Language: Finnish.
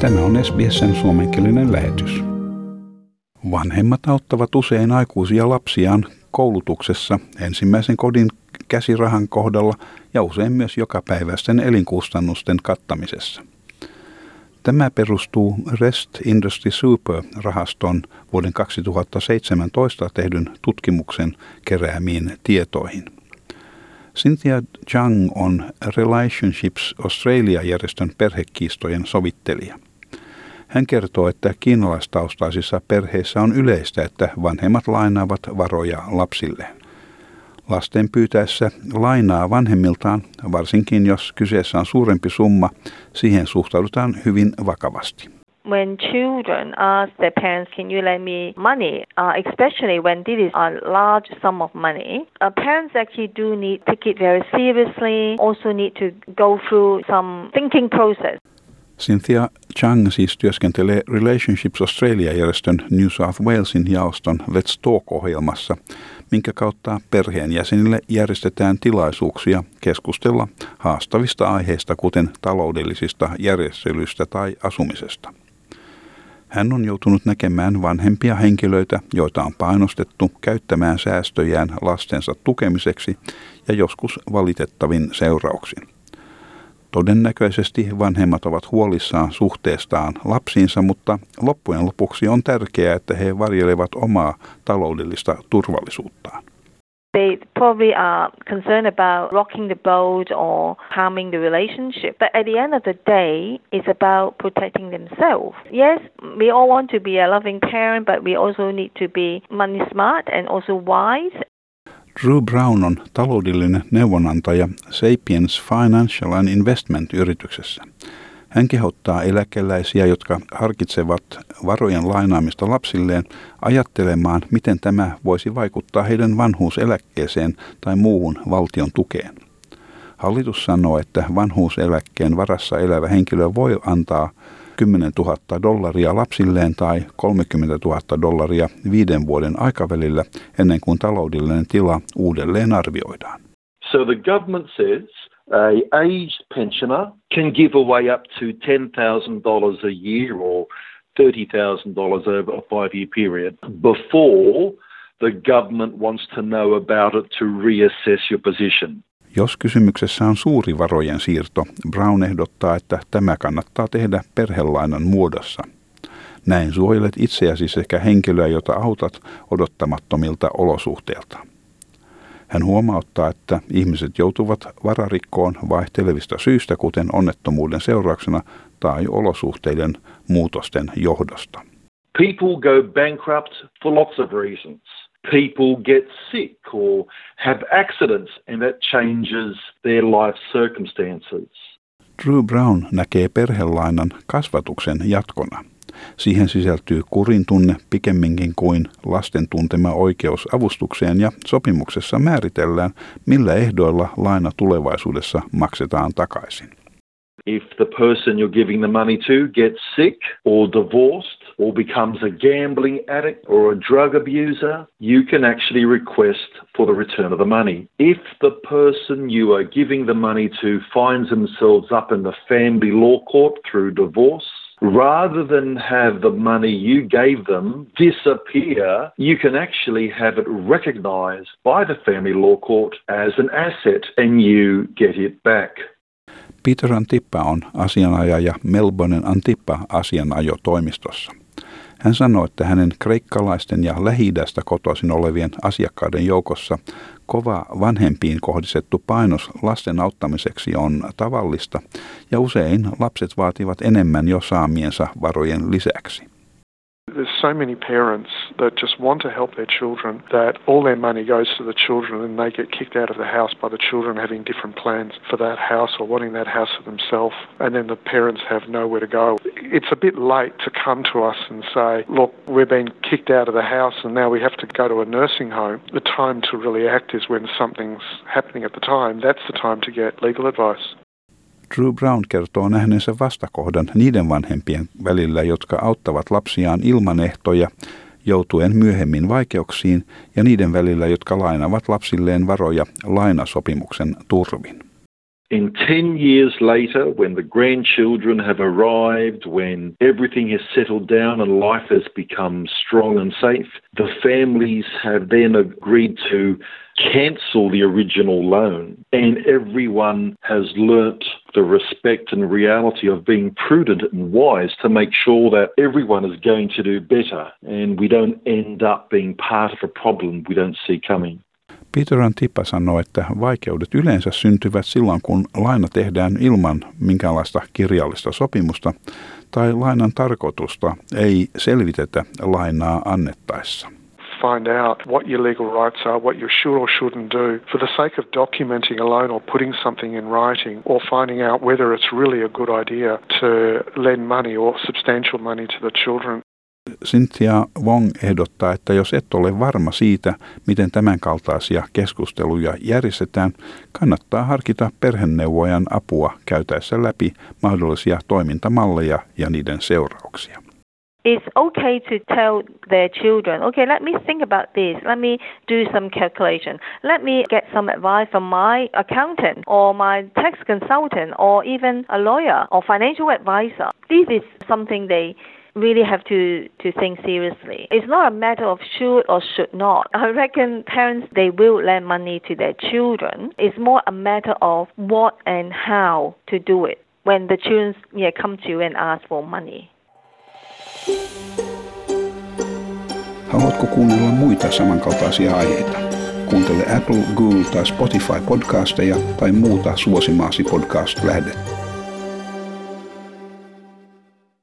Tämä on SBSn suomenkielinen lähetys. Vanhemmat auttavat usein aikuisia lapsiaan koulutuksessa ensimmäisen kodin käsirahan kohdalla ja usein myös jokapäiväisten elinkustannusten kattamisessa. Tämä perustuu Rest Industry Super-rahaston vuoden 2017 tehdyn tutkimuksen keräämiin tietoihin. Cynthia Chang on Relationships Australia-järjestön perhekiistojen sovittelija. Hän kertoo, että kiinalaistaustaisissa perheissä on yleistä, että vanhemmat lainaavat varoja lapsilleen. Lasten pyytäessä lainaa vanhemmiltaan, varsinkin jos kyseessä on suurempi summa, siihen suhtaudutaan hyvin vakavasti. When children ask their parents, can you lend me money, uh, especially when this is a large sum of money, uh, parents actually do need to take it very seriously, also need to go through some thinking process. Cynthia Chang siis työskentelee Relationships Australia-järjestön New South Walesin jaoston Let's Talk-ohjelmassa, minkä kautta perheenjäsenille järjestetään tilaisuuksia keskustella haastavista aiheista, kuten taloudellisista järjestelyistä tai asumisesta. Hän on joutunut näkemään vanhempia henkilöitä, joita on painostettu käyttämään säästöjään lastensa tukemiseksi ja joskus valitettavin seurauksin. Todennäköisesti vanhemmat ovat huolissaan suhteestaan lapsiinsa, mutta loppujen lopuksi on tärkeää, että he varjelevat omaa taloudellista turvallisuuttaan. They probably are concerned about rocking the boat or harming the relationship. But at the end of the day, it's about protecting themselves. Yes, we all want to be a loving parent, but we also need to be money smart and also wise. Drew Brown on taloudellinen neuvonantaja Sapiens Financial and Investment-yrityksessä. Hän kehottaa eläkeläisiä, jotka harkitsevat varojen lainaamista lapsilleen, ajattelemaan, miten tämä voisi vaikuttaa heidän vanhuuseläkkeeseen tai muuhun valtion tukeen. Hallitus sanoo, että vanhuuseläkkeen varassa elävä henkilö voi antaa 10 000 dollaria lapsilleen tai 30 000 dollaria viiden vuoden aikavälillä ennen kuin taloudellinen tila uudelleen arvioidaan. So the government says a aged pensioner can give away up to $10,000 a year or $30,000 over a five-year period before the government wants to know about it to reassess your position. Jos kysymyksessä on suuri varojen siirto, Brown ehdottaa, että tämä kannattaa tehdä perhelainan muodossa. Näin suojelet itseäsi sekä henkilöä, jota autat odottamattomilta olosuhteilta. Hän huomauttaa, että ihmiset joutuvat vararikkoon vaihtelevista syistä, kuten onnettomuuden seurauksena tai olosuhteiden muutosten johdosta. People go bankrupt for lots of reasons. People get sick or have accidents and that changes their life circumstances. Drew Brown näkee perhelainan kasvatuksen jatkona – Siihen sisältyy kurin tunne pikemminkin kuin lasten tuntema oikeus avustukseen ja sopimuksessa määritellään, millä ehdoilla laina tulevaisuudessa maksetaan takaisin. If the person you're giving the money to gets sick or divorced or becomes a gambling addict or a drug abuser, you can actually request for the return of the money. If the person you are giving the money to finds themselves up in the family law court through divorce, rather than have the money you gave them disappear, you can actually have it recognized by the family law court as an asset and you get it back. Peter Antippa on asianajaja Melbournen Antippa-asianajotoimistossa. Hän sanoi, että hänen kreikkalaisten ja lähi kotoisin olevien asiakkaiden joukossa kova vanhempiin kohdistettu painos lasten auttamiseksi on tavallista ja usein lapset vaativat enemmän jo saamiensa varojen lisäksi. There's so many parents that just want to help their children that all their money goes to the children and they get kicked out of the house by the children having different plans for that house or wanting that house for themselves. And then the parents have nowhere to go. It's a bit late to come to us and say, look, we've been kicked out of the house and now we have to go to a nursing home. The time to really act is when something's happening at the time. That's the time to get legal advice. Drew Brown kertoo nähneensä vastakohdan niiden vanhempien välillä, jotka auttavat lapsiaan ilman ehtoja, joutuen myöhemmin vaikeuksiin, ja niiden välillä, jotka lainavat lapsilleen varoja lainasopimuksen turvin. In 10 years later, when the grandchildren have arrived, when everything has settled down and life has become strong and safe, the families have then agreed to cancel the original loan. And everyone has learnt the respect and reality of being prudent and wise to make sure that everyone is going to do better and we don't end up being part of a problem we don't see coming. Peter Antipa sanoi, että vaikeudet yleensä syntyvät silloin, kun laina tehdään ilman minkäänlaista kirjallista sopimusta tai lainan tarkoitusta ei selvitetä lainaa annettaessa. find out what your legal rights are, what you should or shouldn't do, for the sake of documenting a loan or putting something in writing, or finding out whether it's really a good idea to lend money or substantial money to the children. Cynthia Wong ehdottaa, että jos et ole varma siitä, miten tämänkaltaisia keskusteluja järjestetään, kannattaa harkita perheneuvojan apua käytäessä läpi mahdollisia toimintamalleja ja niiden seurauksia. It's okay to tell their children, okay, let me think about this. Let me do some calculation. Let me get some advice from my accountant or my tax consultant or even a lawyer or financial advisor. This is something they really have to, to think seriously. It's not a matter of should or should not. I reckon parents they will lend money to their children. It's more a matter of what and how to do it when the children yeah, come to you and ask for money. Haluatko kuunnella muita samankaltaisia aiheita? Kuuntele Apple, Google tai Spotify podcasteja tai muuta suosimaasi podcast-lähdettä.